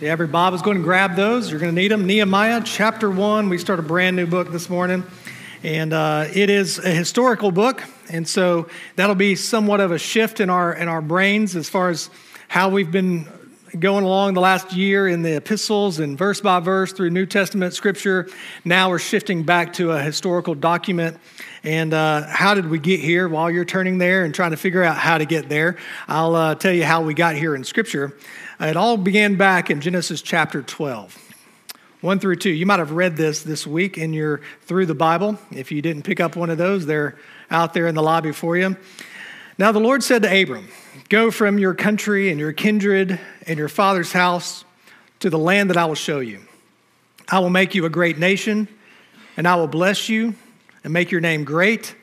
Yeah, every Bob is going to grab those. You're going to need them. Nehemiah chapter 1. We start a brand new book this morning. And uh, it is a historical book. And so that'll be somewhat of a shift in our, in our brains as far as how we've been going along the last year in the epistles and verse by verse through New Testament scripture. Now we're shifting back to a historical document. And uh, how did we get here? While you're turning there and trying to figure out how to get there, I'll uh, tell you how we got here in scripture. It all began back in Genesis chapter 12. 1 through 2. You might have read this this week in your Through the Bible. If you didn't pick up one of those, they're out there in the lobby for you. Now the Lord said to Abram, Go from your country and your kindred and your father's house to the land that I will show you. I will make you a great nation, and I will bless you and make your name great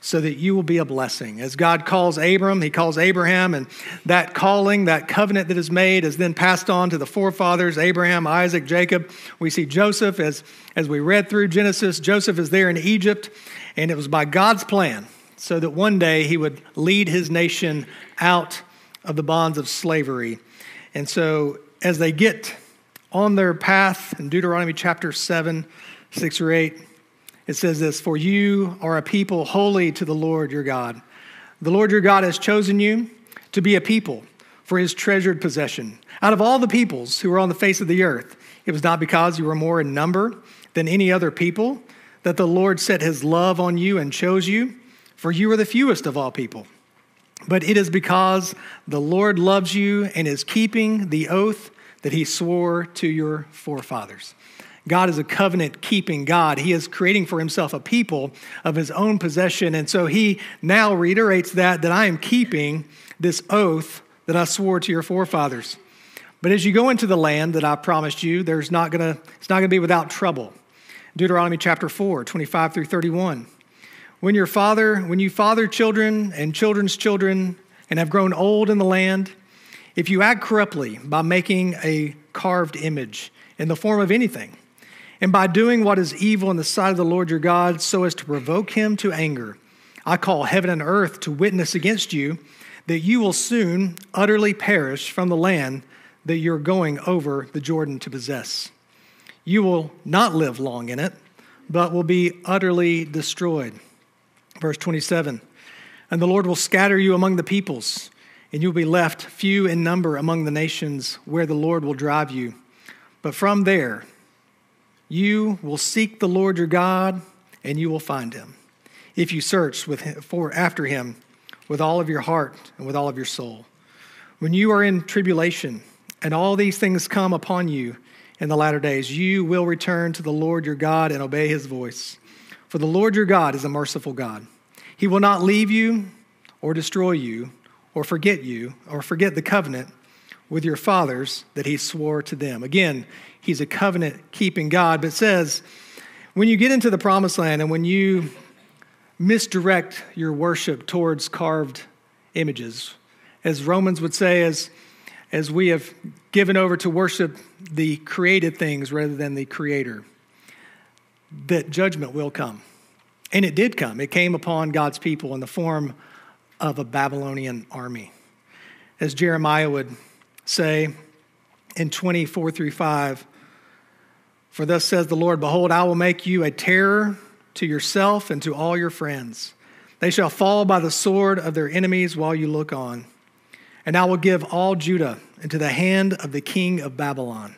so that you will be a blessing. As God calls Abram, he calls Abraham, and that calling, that covenant that is made, is then passed on to the forefathers Abraham, Isaac, Jacob. We see Joseph, as, as we read through Genesis, Joseph is there in Egypt, and it was by God's plan so that one day he would lead his nation out of the bonds of slavery. And so as they get on their path in Deuteronomy chapter 7, 6 or 8, it says this For you are a people holy to the Lord your God. The Lord your God has chosen you to be a people for his treasured possession. Out of all the peoples who were on the face of the earth, it was not because you were more in number than any other people that the Lord set his love on you and chose you, for you are the fewest of all people. But it is because the Lord loves you and is keeping the oath that he swore to your forefathers. God is a covenant keeping God. He is creating for himself a people of his own possession. And so he now reiterates that, that I am keeping this oath that I swore to your forefathers. But as you go into the land that I promised you, there's not gonna, it's not gonna be without trouble. Deuteronomy chapter 4, 25 through 31. When your father, when you father children and children's children and have grown old in the land, if you act corruptly by making a carved image in the form of anything, and by doing what is evil in the sight of the Lord your God, so as to provoke him to anger. I call heaven and earth to witness against you that you will soon utterly perish from the land that you're going over the Jordan to possess. You will not live long in it, but will be utterly destroyed. Verse 27 And the Lord will scatter you among the peoples, and you'll be left few in number among the nations where the Lord will drive you. But from there, you will seek the Lord your God, and you will find him, if you search with him, for, after him with all of your heart and with all of your soul. When you are in tribulation, and all these things come upon you in the latter days, you will return to the Lord your God and obey his voice. For the Lord your God is a merciful God. He will not leave you or destroy you or forget you or forget the covenant with your fathers that he swore to them. Again, He's a covenant keeping God. But says, when you get into the promised land and when you misdirect your worship towards carved images, as Romans would say, as, as we have given over to worship the created things rather than the creator, that judgment will come. And it did come. It came upon God's people in the form of a Babylonian army. As Jeremiah would say in 24 through 5, for thus says the Lord Behold, I will make you a terror to yourself and to all your friends. They shall fall by the sword of their enemies while you look on. And I will give all Judah into the hand of the king of Babylon,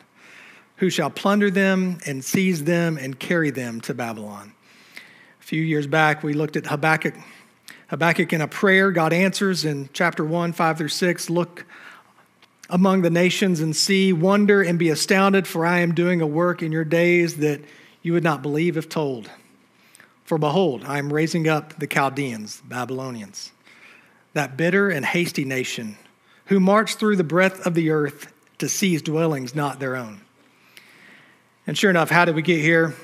who shall plunder them and seize them and carry them to Babylon. A few years back, we looked at Habakkuk. Habakkuk in a prayer, God answers in chapter 1, 5 through 6. Look among the nations and see, wonder and be astounded, for I am doing a work in your days that you would not believe if told. For behold, I am raising up the Chaldeans, the Babylonians, that bitter and hasty nation, who march through the breadth of the earth to seize dwellings not their own. And sure enough, how did we get here?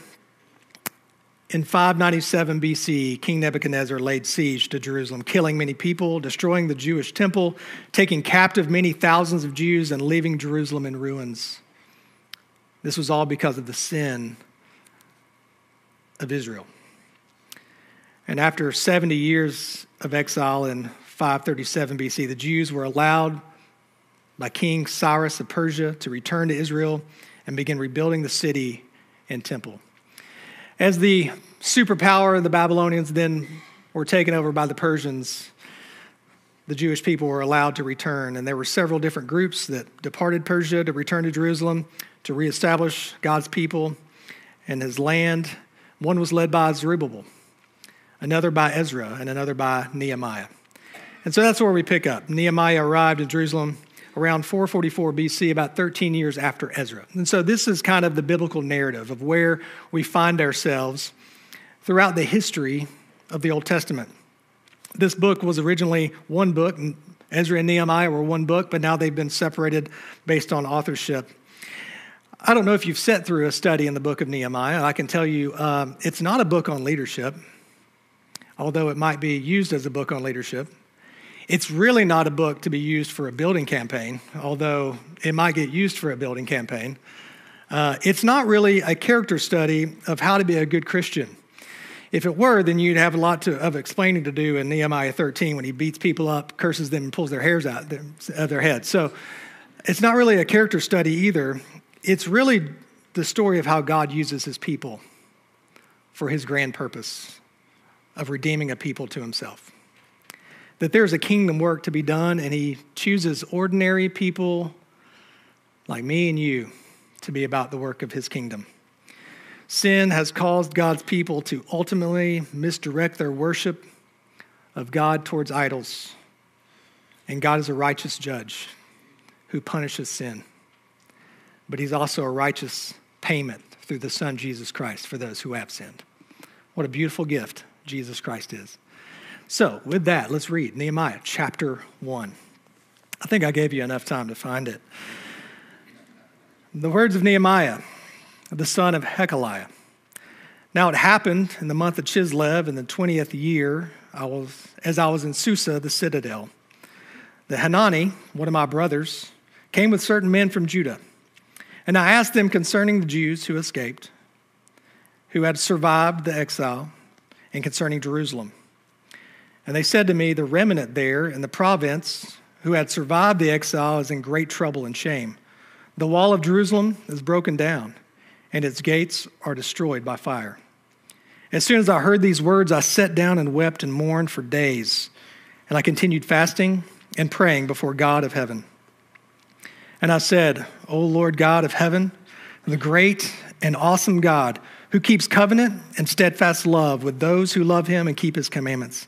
In 597 BC, King Nebuchadnezzar laid siege to Jerusalem, killing many people, destroying the Jewish temple, taking captive many thousands of Jews, and leaving Jerusalem in ruins. This was all because of the sin of Israel. And after 70 years of exile in 537 BC, the Jews were allowed by King Cyrus of Persia to return to Israel and begin rebuilding the city and temple. As the superpower of the Babylonians then were taken over by the Persians, the Jewish people were allowed to return. And there were several different groups that departed Persia to return to Jerusalem to reestablish God's people and his land. One was led by Zerubbabel, another by Ezra, and another by Nehemiah. And so that's where we pick up. Nehemiah arrived in Jerusalem around 444 BC, about 13 years after Ezra. And so this is kind of the biblical narrative of where we find ourselves throughout the history of the Old Testament. This book was originally one book, and Ezra and Nehemiah were one book, but now they've been separated based on authorship. I don't know if you've sat through a study in the book of Nehemiah. I can tell you um, it's not a book on leadership, although it might be used as a book on leadership. It's really not a book to be used for a building campaign, although it might get used for a building campaign. Uh, it's not really a character study of how to be a good Christian. If it were, then you'd have a lot to, of explaining to do in Nehemiah 13 when he beats people up, curses them, and pulls their hairs out of their heads. So it's not really a character study either. It's really the story of how God uses his people for his grand purpose of redeeming a people to himself. That there's a kingdom work to be done, and he chooses ordinary people like me and you to be about the work of his kingdom. Sin has caused God's people to ultimately misdirect their worship of God towards idols. And God is a righteous judge who punishes sin. But he's also a righteous payment through the Son, Jesus Christ, for those who have sinned. What a beautiful gift Jesus Christ is. So, with that, let's read Nehemiah chapter 1. I think I gave you enough time to find it. The words of Nehemiah the son of Hacaliah. Now it happened in the month of Chislev in the 20th year, I was, as I was in Susa, the citadel. The Hanani, one of my brothers, came with certain men from Judah. And I asked them concerning the Jews who escaped, who had survived the exile, and concerning Jerusalem. And they said to me, The remnant there in the province who had survived the exile is in great trouble and shame. The wall of Jerusalem is broken down and its gates are destroyed by fire. As soon as I heard these words, I sat down and wept and mourned for days. And I continued fasting and praying before God of heaven. And I said, O Lord God of heaven, the great and awesome God who keeps covenant and steadfast love with those who love him and keep his commandments,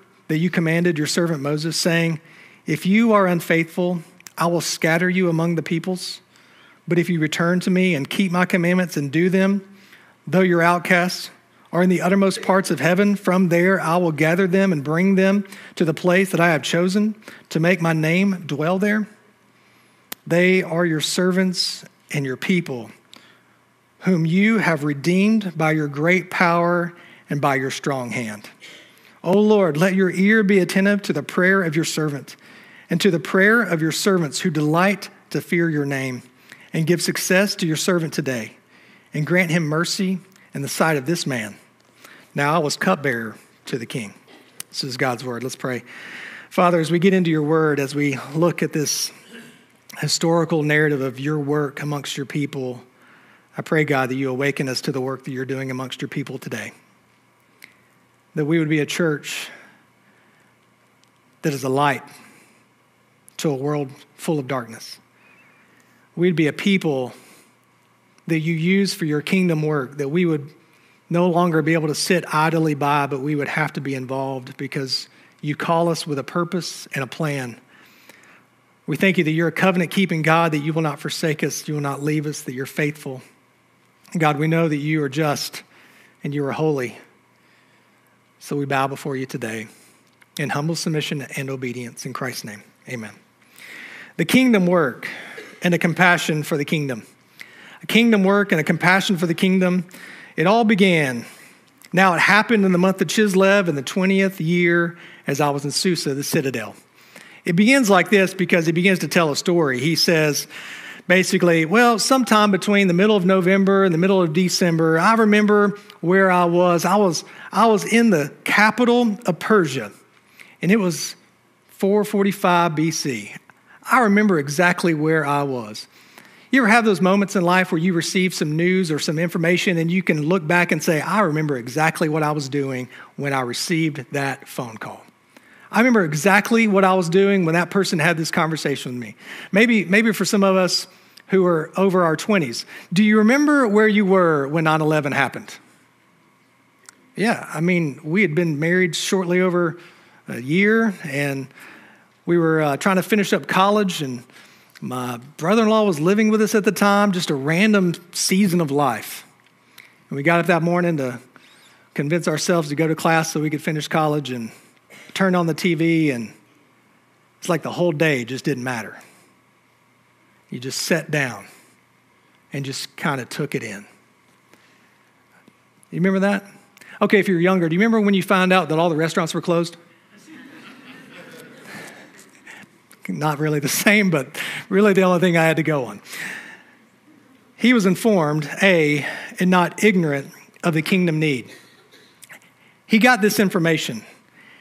that you commanded your servant Moses, saying, If you are unfaithful, I will scatter you among the peoples. But if you return to me and keep my commandments and do them, Though your outcasts are in the uttermost parts of heaven, from there I will gather them and bring them to the place that I have chosen to make my name dwell there. They are your servants and your people, whom you have redeemed by your great power and by your strong hand. O Lord, let your ear be attentive to the prayer of your servant and to the prayer of your servants who delight to fear your name, and give success to your servant today and grant him mercy in the sight of this man. Now I was cupbearer to the king. This is God's word. Let's pray. Father, as we get into your word, as we look at this historical narrative of your work amongst your people, I pray, God, that you awaken us to the work that you're doing amongst your people today. That we would be a church that is a light to a world full of darkness. We'd be a people that you use for your kingdom work, that we would no longer be able to sit idly by, but we would have to be involved because you call us with a purpose and a plan. We thank you that you're a covenant keeping God, that you will not forsake us, you will not leave us, that you're faithful. God, we know that you are just and you are holy. So we bow before you today in humble submission and obedience in Christ's name. Amen. The kingdom work and a compassion for the kingdom. A kingdom work and a compassion for the kingdom. It all began. Now, it happened in the month of Chislev in the 20th year as I was in Susa, the citadel. It begins like this because he begins to tell a story. He says, basically, well, sometime between the middle of November and the middle of December, I remember where I was. I was, I was in the capital of Persia, and it was 445 BC. I remember exactly where I was. You ever have those moments in life where you receive some news or some information and you can look back and say, I remember exactly what I was doing when I received that phone call? I remember exactly what I was doing when that person had this conversation with me. Maybe, maybe for some of us who are over our 20s, do you remember where you were when 9 11 happened? Yeah, I mean, we had been married shortly over a year and we were uh, trying to finish up college, and my brother in law was living with us at the time, just a random season of life. And we got up that morning to convince ourselves to go to class so we could finish college and turned on the TV, and it's like the whole day just didn't matter. You just sat down and just kind of took it in. You remember that? Okay, if you're younger, do you remember when you found out that all the restaurants were closed? Not really the same, but really the only thing I had to go on. He was informed, A, and not ignorant of the kingdom need. He got this information.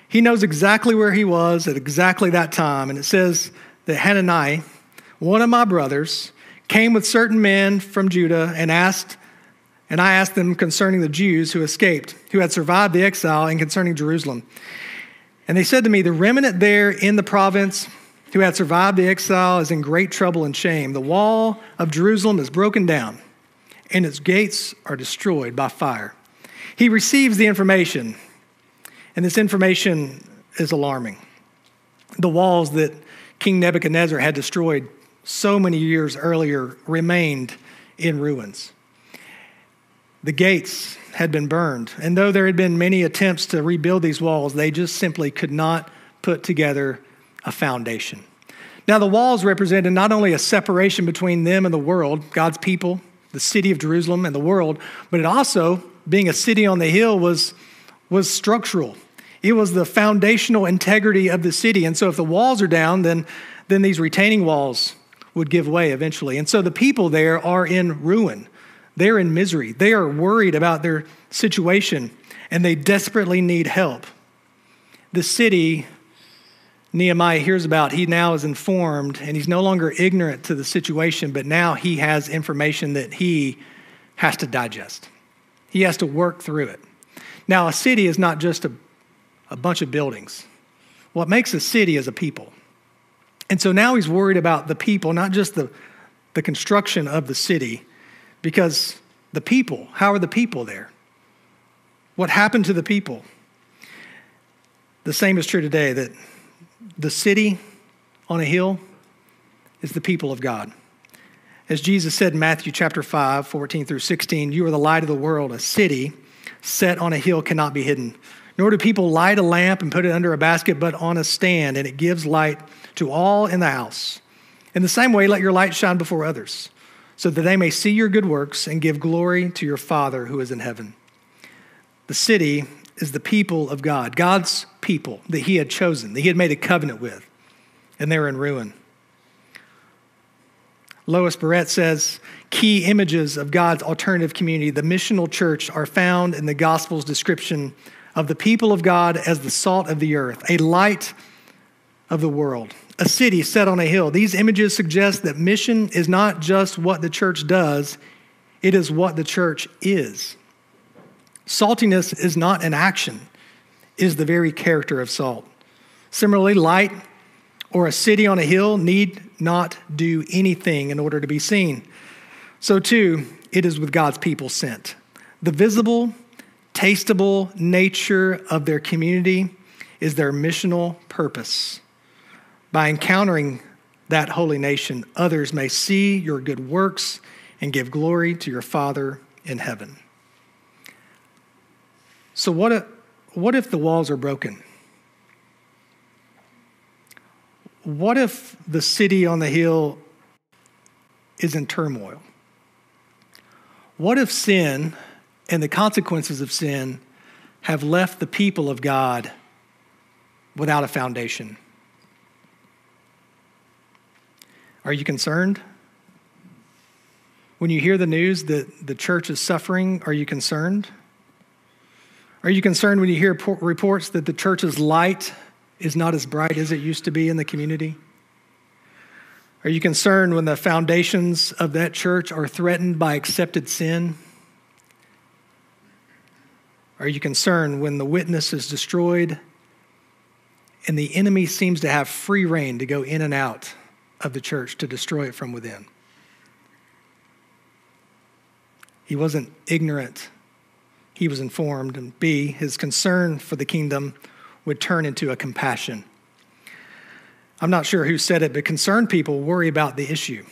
He knows exactly where he was at exactly that time. And it says that Hananiah, one of my brothers, came with certain men from Judah and asked, and I asked them concerning the Jews who escaped, who had survived the exile, and concerning Jerusalem. And they said to me, The remnant there in the province who had survived the exile is in great trouble and shame. The wall of Jerusalem is broken down, and its gates are destroyed by fire. He receives the information, and this information is alarming. The walls that King Nebuchadnezzar had destroyed so many years earlier remained in ruins. The gates had been burned, and though there had been many attempts to rebuild these walls, they just simply could not put together a foundation. Now, the walls represented not only a separation between them and the world, God's people, the city of Jerusalem, and the world, but it also, being a city on the hill, was, was structural. It was the foundational integrity of the city. And so, if the walls are down, then, then these retaining walls would give way eventually. And so, the people there are in ruin. They're in misery. They are worried about their situation, and they desperately need help. The city Nehemiah hears about, he now is informed and he's no longer ignorant to the situation, but now he has information that he has to digest. He has to work through it. Now, a city is not just a, a bunch of buildings. What makes a city is a people. And so now he's worried about the people, not just the, the construction of the city, because the people, how are the people there? What happened to the people? The same is true today that the city on a hill is the people of God. As Jesus said in Matthew chapter 5, 14 through 16, you are the light of the world. A city set on a hill cannot be hidden. Nor do people light a lamp and put it under a basket, but on a stand, and it gives light to all in the house. In the same way, let your light shine before others, so that they may see your good works and give glory to your Father who is in heaven. The city is the people of God, God's people that he had chosen, that he had made a covenant with, and they're in ruin. Lois Barrett says key images of God's alternative community, the missional church, are found in the gospel's description of the people of God as the salt of the earth, a light of the world, a city set on a hill. These images suggest that mission is not just what the church does, it is what the church is. Saltiness is not an action, is the very character of salt. Similarly, light or a city on a hill need not do anything in order to be seen. So, too, it is with God's people sent. The visible, tasteable nature of their community is their missional purpose. By encountering that holy nation, others may see your good works and give glory to your Father in heaven. So, what if, what if the walls are broken? What if the city on the hill is in turmoil? What if sin and the consequences of sin have left the people of God without a foundation? Are you concerned? When you hear the news that the church is suffering, are you concerned? Are you concerned when you hear reports that the church's light is not as bright as it used to be in the community? Are you concerned when the foundations of that church are threatened by accepted sin? Are you concerned when the witness is destroyed and the enemy seems to have free reign to go in and out of the church to destroy it from within? He wasn't ignorant, he was informed. And B, his concern for the kingdom would turn into a compassion. I'm not sure who said it, but concerned people worry about the issue.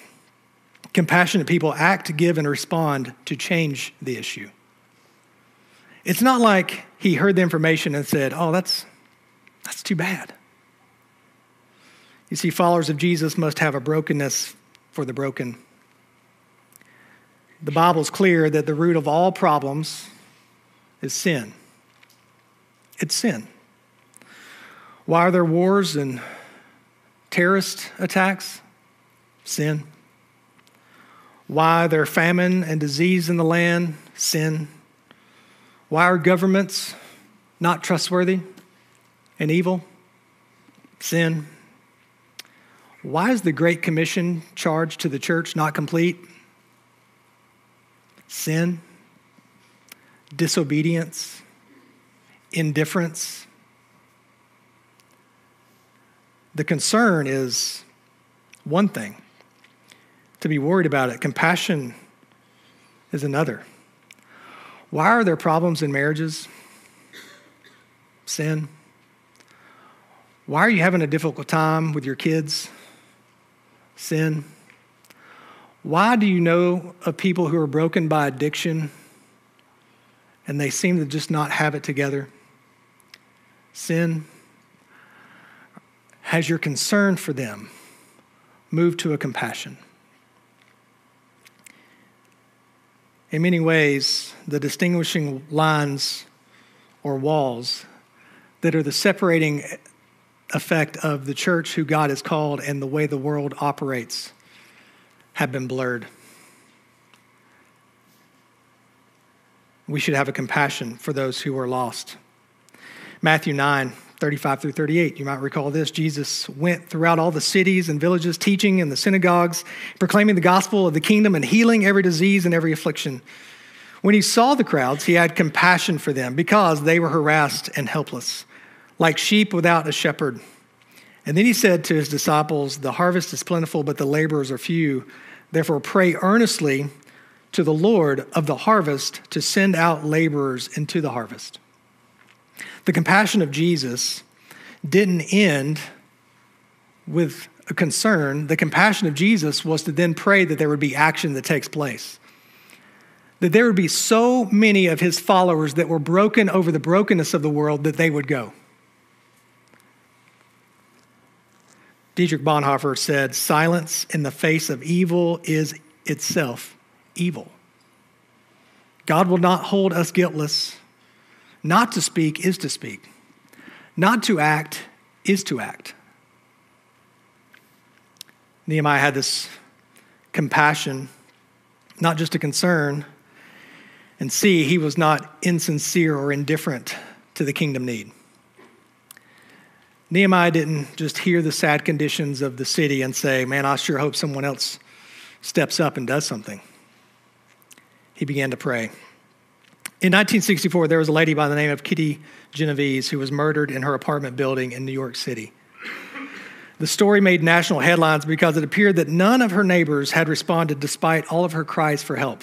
Compassionate people act, give, and respond to change the issue. It's not like he heard the information and said, Oh, that's, that's too bad. You see, followers of Jesus must have a brokenness for the broken. The Bible is clear that the root of all problems is sin. It's sin. Why are there wars and terrorist attacks? Sin. Why are there famine and disease in the land? Sin. Why are governments not trustworthy and evil? Sin. Why is the Great Commission charge to the church not complete? sin, disobedience, indifference. The concern is one thing to be worried about it, compassion is another. Why are there problems in marriages? Sin. Why are you having a difficult time with your kids? Sin. Why do you know of people who are broken by addiction and they seem to just not have it together? Sin. Has your concern for them moved to a compassion? In many ways, the distinguishing lines or walls that are the separating effect of the church who God has called and the way the world operates have been blurred. We should have a compassion for those who are lost. Matthew 9, 35 through 38. You might recall this. Jesus went throughout all the cities and villages, teaching in the synagogues, proclaiming the gospel of the kingdom and healing every disease and every affliction. When he saw the crowds, he had compassion for them because they were harassed and helpless, like sheep without a shepherd. And then he said to his disciples, The harvest is plentiful, but the laborers are few. Therefore, pray earnestly to the Lord of the harvest to send out laborers into the harvest. The compassion of Jesus didn't end with a concern. The compassion of Jesus was to then pray that there would be action that takes place. That there would be so many of his followers that were broken over the brokenness of the world that they would go. Dietrich Bonhoeffer said, Silence in the face of evil is itself evil. God will not hold us guiltless. Not to speak is to speak, not to act is to act. Nehemiah had this compassion, not just a concern. And see, he was not insincere or indifferent to the kingdom need. Nehemiah didn't just hear the sad conditions of the city and say, Man, I sure hope someone else steps up and does something. He began to pray. In 1964, there was a lady by the name of Kitty Genovese who was murdered in her apartment building in New York City. The story made national headlines because it appeared that none of her neighbors had responded despite all of her cries for help.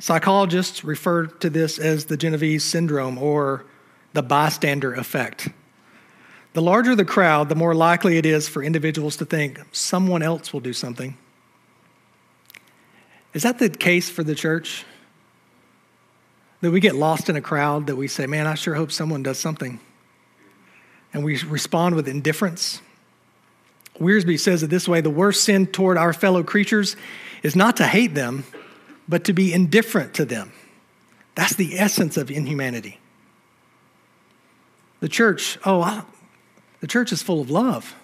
Psychologists refer to this as the Genovese syndrome or the bystander effect. The larger the crowd, the more likely it is for individuals to think someone else will do something. Is that the case for the church? That we get lost in a crowd, that we say, man, I sure hope someone does something. And we respond with indifference. Wiersbe says it this way the worst sin toward our fellow creatures is not to hate them, but to be indifferent to them. That's the essence of inhumanity. The church, oh, the church is full of love.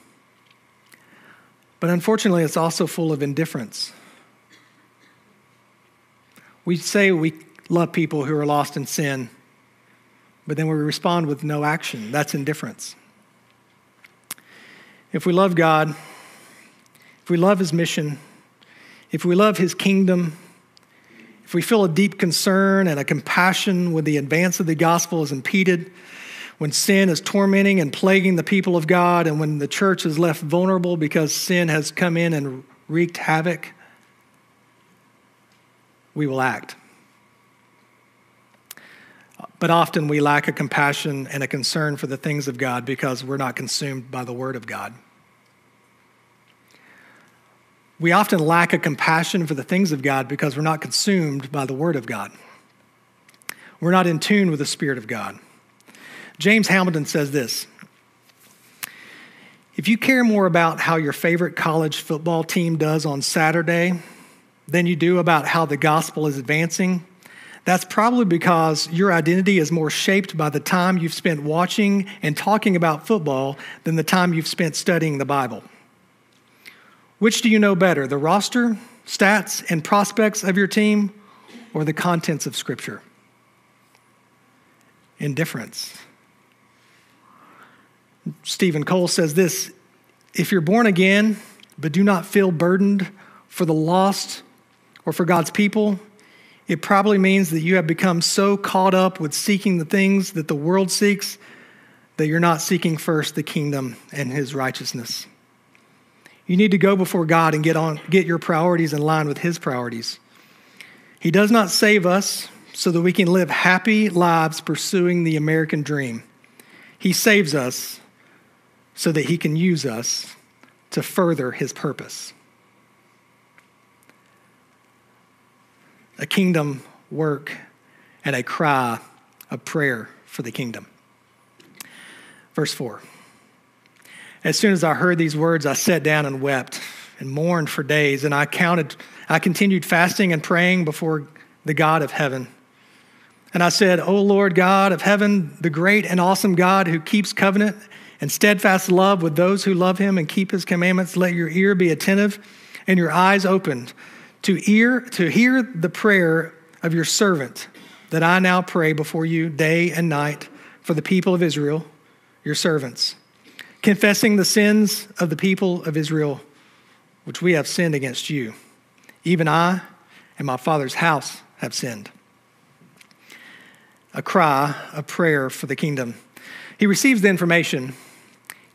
But unfortunately, it's also full of indifference. We say we love people who are lost in sin, but then we respond with no action. That's indifference. If we love God, if we love His mission, if we love His kingdom, if we feel a deep concern and a compassion when the advance of the gospel is impeded, when sin is tormenting and plaguing the people of God, and when the church is left vulnerable because sin has come in and wreaked havoc, we will act. But often we lack a compassion and a concern for the things of God because we're not consumed by the Word of God. We often lack a compassion for the things of God because we're not consumed by the Word of God. We're not in tune with the Spirit of God. James Hamilton says this If you care more about how your favorite college football team does on Saturday than you do about how the gospel is advancing, that's probably because your identity is more shaped by the time you've spent watching and talking about football than the time you've spent studying the Bible. Which do you know better, the roster, stats, and prospects of your team, or the contents of Scripture? Indifference. Steven Cole says this If you're born again, but do not feel burdened for the lost or for God's people, it probably means that you have become so caught up with seeking the things that the world seeks that you're not seeking first the kingdom and his righteousness. You need to go before God and get on get your priorities in line with his priorities. He does not save us so that we can live happy lives pursuing the American dream. He saves us so that he can use us to further his purpose. A kingdom work and a cry of prayer for the kingdom. Verse 4. As soon as I heard these words, I sat down and wept and mourned for days, and I counted, I continued fasting and praying before the God of heaven. And I said, O Lord God of heaven, the great and awesome God who keeps covenant and steadfast love with those who love him and keep his commandments. Let your ear be attentive and your eyes opened to ear to hear the prayer of your servant that I now pray before you day and night for the people of Israel, your servants, confessing the sins of the people of Israel which we have sinned against you. Even I and my father's house have sinned. A cry, a prayer for the kingdom. He receives the information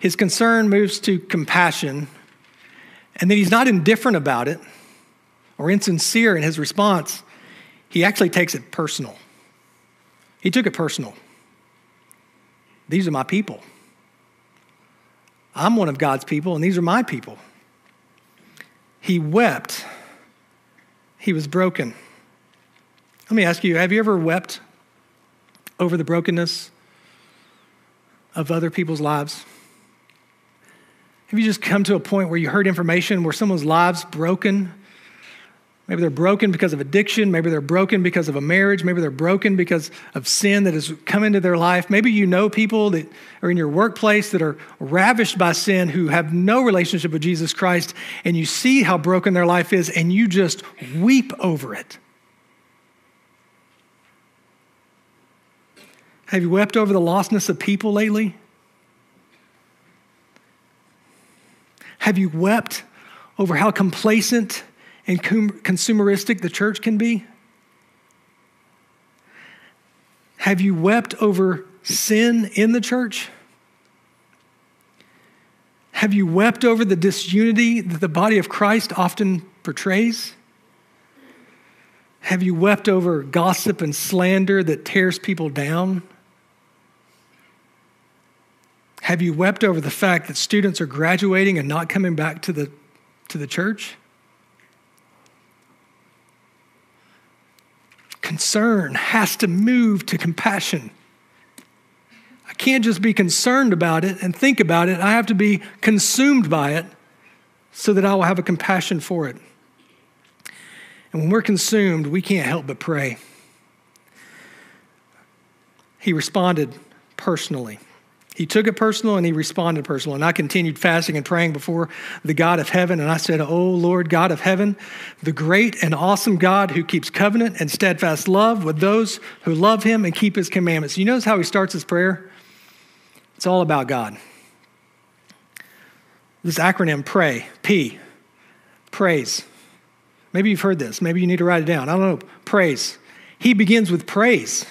his concern moves to compassion, and then he's not indifferent about it or insincere in his response. He actually takes it personal. He took it personal. These are my people. I'm one of God's people, and these are my people. He wept. He was broken. Let me ask you have you ever wept over the brokenness of other people's lives? Have you just come to a point where you heard information where someone's lives broken? Maybe they're broken because of addiction. Maybe they're broken because of a marriage. Maybe they're broken because of sin that has come into their life. Maybe you know people that are in your workplace that are ravished by sin who have no relationship with Jesus Christ, and you see how broken their life is, and you just weep over it. Have you wept over the lostness of people lately? Have you wept over how complacent and consumeristic the church can be? Have you wept over sin in the church? Have you wept over the disunity that the body of Christ often portrays? Have you wept over gossip and slander that tears people down? Have you wept over the fact that students are graduating and not coming back to the, to the church? Concern has to move to compassion. I can't just be concerned about it and think about it. I have to be consumed by it so that I will have a compassion for it. And when we're consumed, we can't help but pray. He responded personally. He took it personal and he responded personal. And I continued fasting and praying before the God of heaven. And I said, Oh Lord, God of heaven, the great and awesome God who keeps covenant and steadfast love with those who love him and keep his commandments. You notice how he starts his prayer? It's all about God. This acronym, PRAY, P, praise. Maybe you've heard this. Maybe you need to write it down. I don't know. Praise. He begins with praise.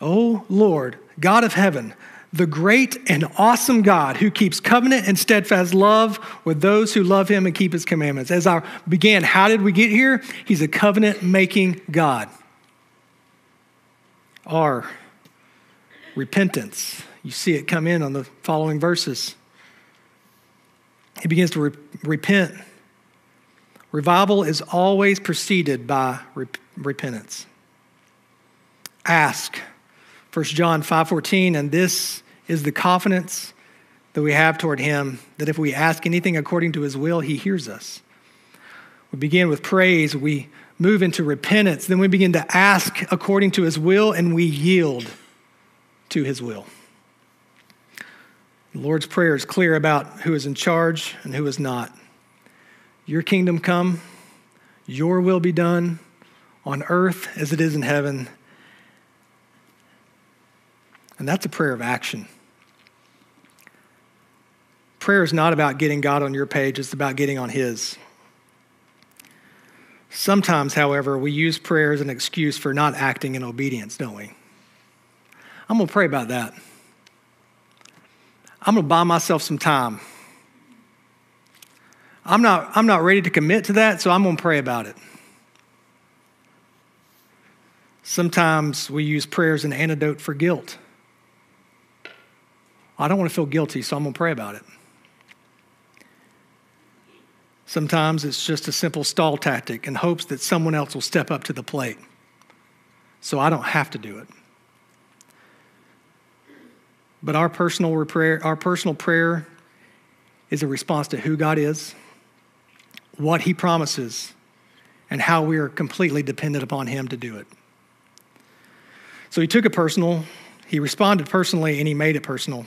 Oh Lord, God of heaven, the great and awesome God who keeps covenant and steadfast love with those who love him and keep his commandments. As I began, how did we get here? He's a covenant making God. R, repentance. You see it come in on the following verses. He begins to re- repent. Revival is always preceded by repentance. Ask 1 John 5:14 and this is the confidence that we have toward him that if we ask anything according to his will he hears us. We begin with praise, we move into repentance, then we begin to ask according to his will and we yield to his will. The Lord's prayer is clear about who is in charge and who is not. Your kingdom come, your will be done on earth as it is in heaven. And that's a prayer of action. Prayer is not about getting God on your page, it's about getting on His. Sometimes, however, we use prayer as an excuse for not acting in obedience, don't we? I'm going to pray about that. I'm going to buy myself some time. I'm not, I'm not ready to commit to that, so I'm going to pray about it. Sometimes we use prayer as an antidote for guilt. I don't want to feel guilty, so I'm going to pray about it. Sometimes it's just a simple stall tactic in hopes that someone else will step up to the plate so I don't have to do it. But our personal prayer, our personal prayer is a response to who God is, what He promises, and how we are completely dependent upon Him to do it. So He took it personal, He responded personally, and He made it personal.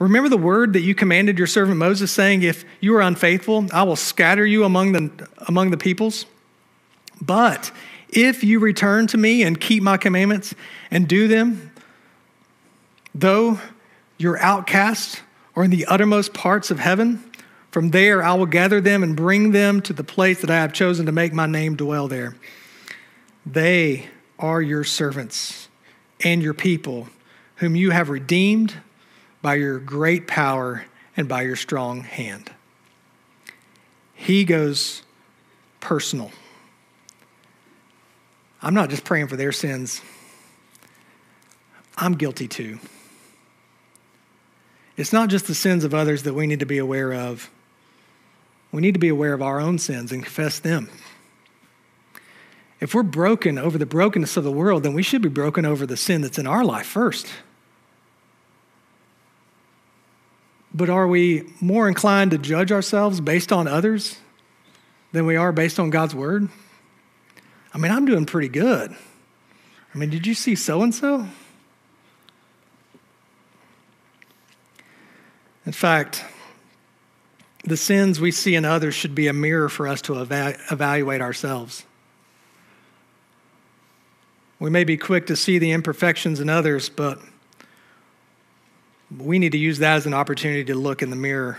Remember the word that you commanded your servant Moses, saying, If you are unfaithful, I will scatter you among the, among the peoples. But if you return to me and keep my commandments and do them, though you're outcast or in the uttermost parts of heaven, from there I will gather them and bring them to the place that I have chosen to make my name dwell there. They are your servants and your people, whom you have redeemed by your great power and by your strong hand. He goes personal. I'm not just praying for their sins, I'm guilty too. It's not just the sins of others that we need to be aware of. We need to be aware of our own sins and confess them. If we're broken over the brokenness of the world, then we should be broken over the sin that's in our life first. But are we more inclined to judge ourselves based on others than we are based on God's word? I mean, I'm doing pretty good. I mean, did you see so and so? In fact, the sins we see in others should be a mirror for us to eva- evaluate ourselves. We may be quick to see the imperfections in others, but we need to use that as an opportunity to look in the mirror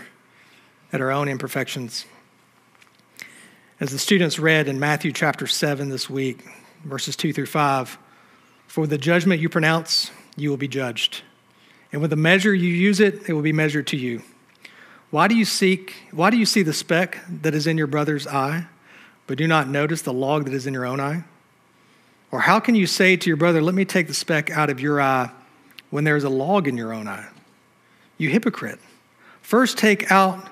at our own imperfections. As the students read in Matthew chapter 7 this week, verses 2 through 5, for the judgment you pronounce, you will be judged. And with the measure you use it, it will be measured to you. Why do you seek, why do you see the speck that is in your brother's eye, but do not notice the log that is in your own eye? Or how can you say to your brother, Let me take the speck out of your eye when there is a log in your own eye? You hypocrite. First take out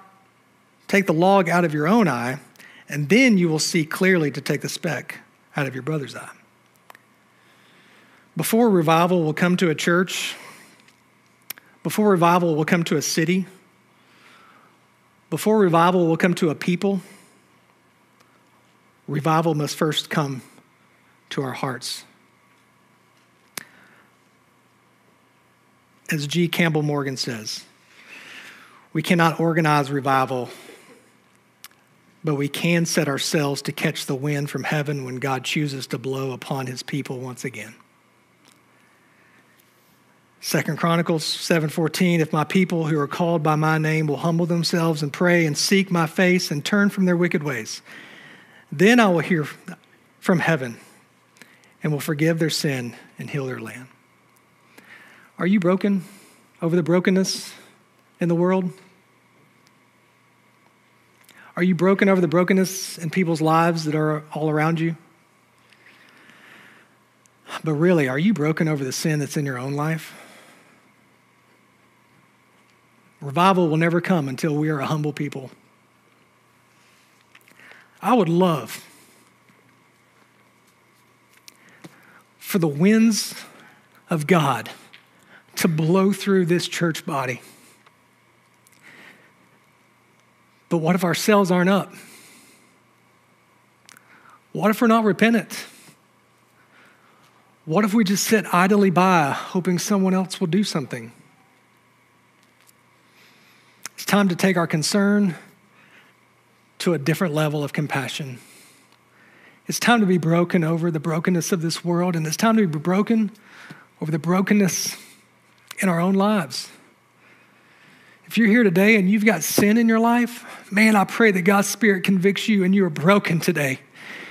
take the log out of your own eye, and then you will see clearly to take the speck out of your brother's eye. Before revival will come to a church, before revival will come to a city, before revival will come to a people, revival must first come to our hearts. As G. Campbell Morgan says, we cannot organize revival, but we can set ourselves to catch the wind from heaven when God chooses to blow upon his people once again. Second Chronicles 7:14 If my people who are called by my name will humble themselves and pray and seek my face and turn from their wicked ways then I will hear from heaven and will forgive their sin and heal their land. Are you broken over the brokenness in the world? Are you broken over the brokenness in people's lives that are all around you? But really, are you broken over the sin that's in your own life? Revival will never come until we are a humble people. I would love for the winds of God to blow through this church body. But what if our cells aren't up? What if we're not repentant? What if we just sit idly by hoping someone else will do something? It's time to take our concern to a different level of compassion. It's time to be broken over the brokenness of this world, and it's time to be broken over the brokenness in our own lives. If you're here today and you've got sin in your life, man, I pray that God's Spirit convicts you and you are broken today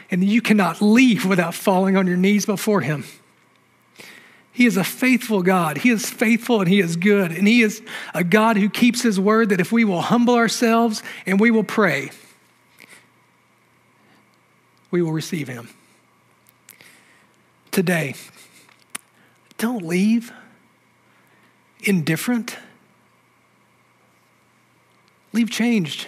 and you cannot leave without falling on your knees before Him. He is a faithful God. He is faithful and He is good. And He is a God who keeps His word that if we will humble ourselves and we will pray, we will receive him. Today, don't leave indifferent. Leave changed.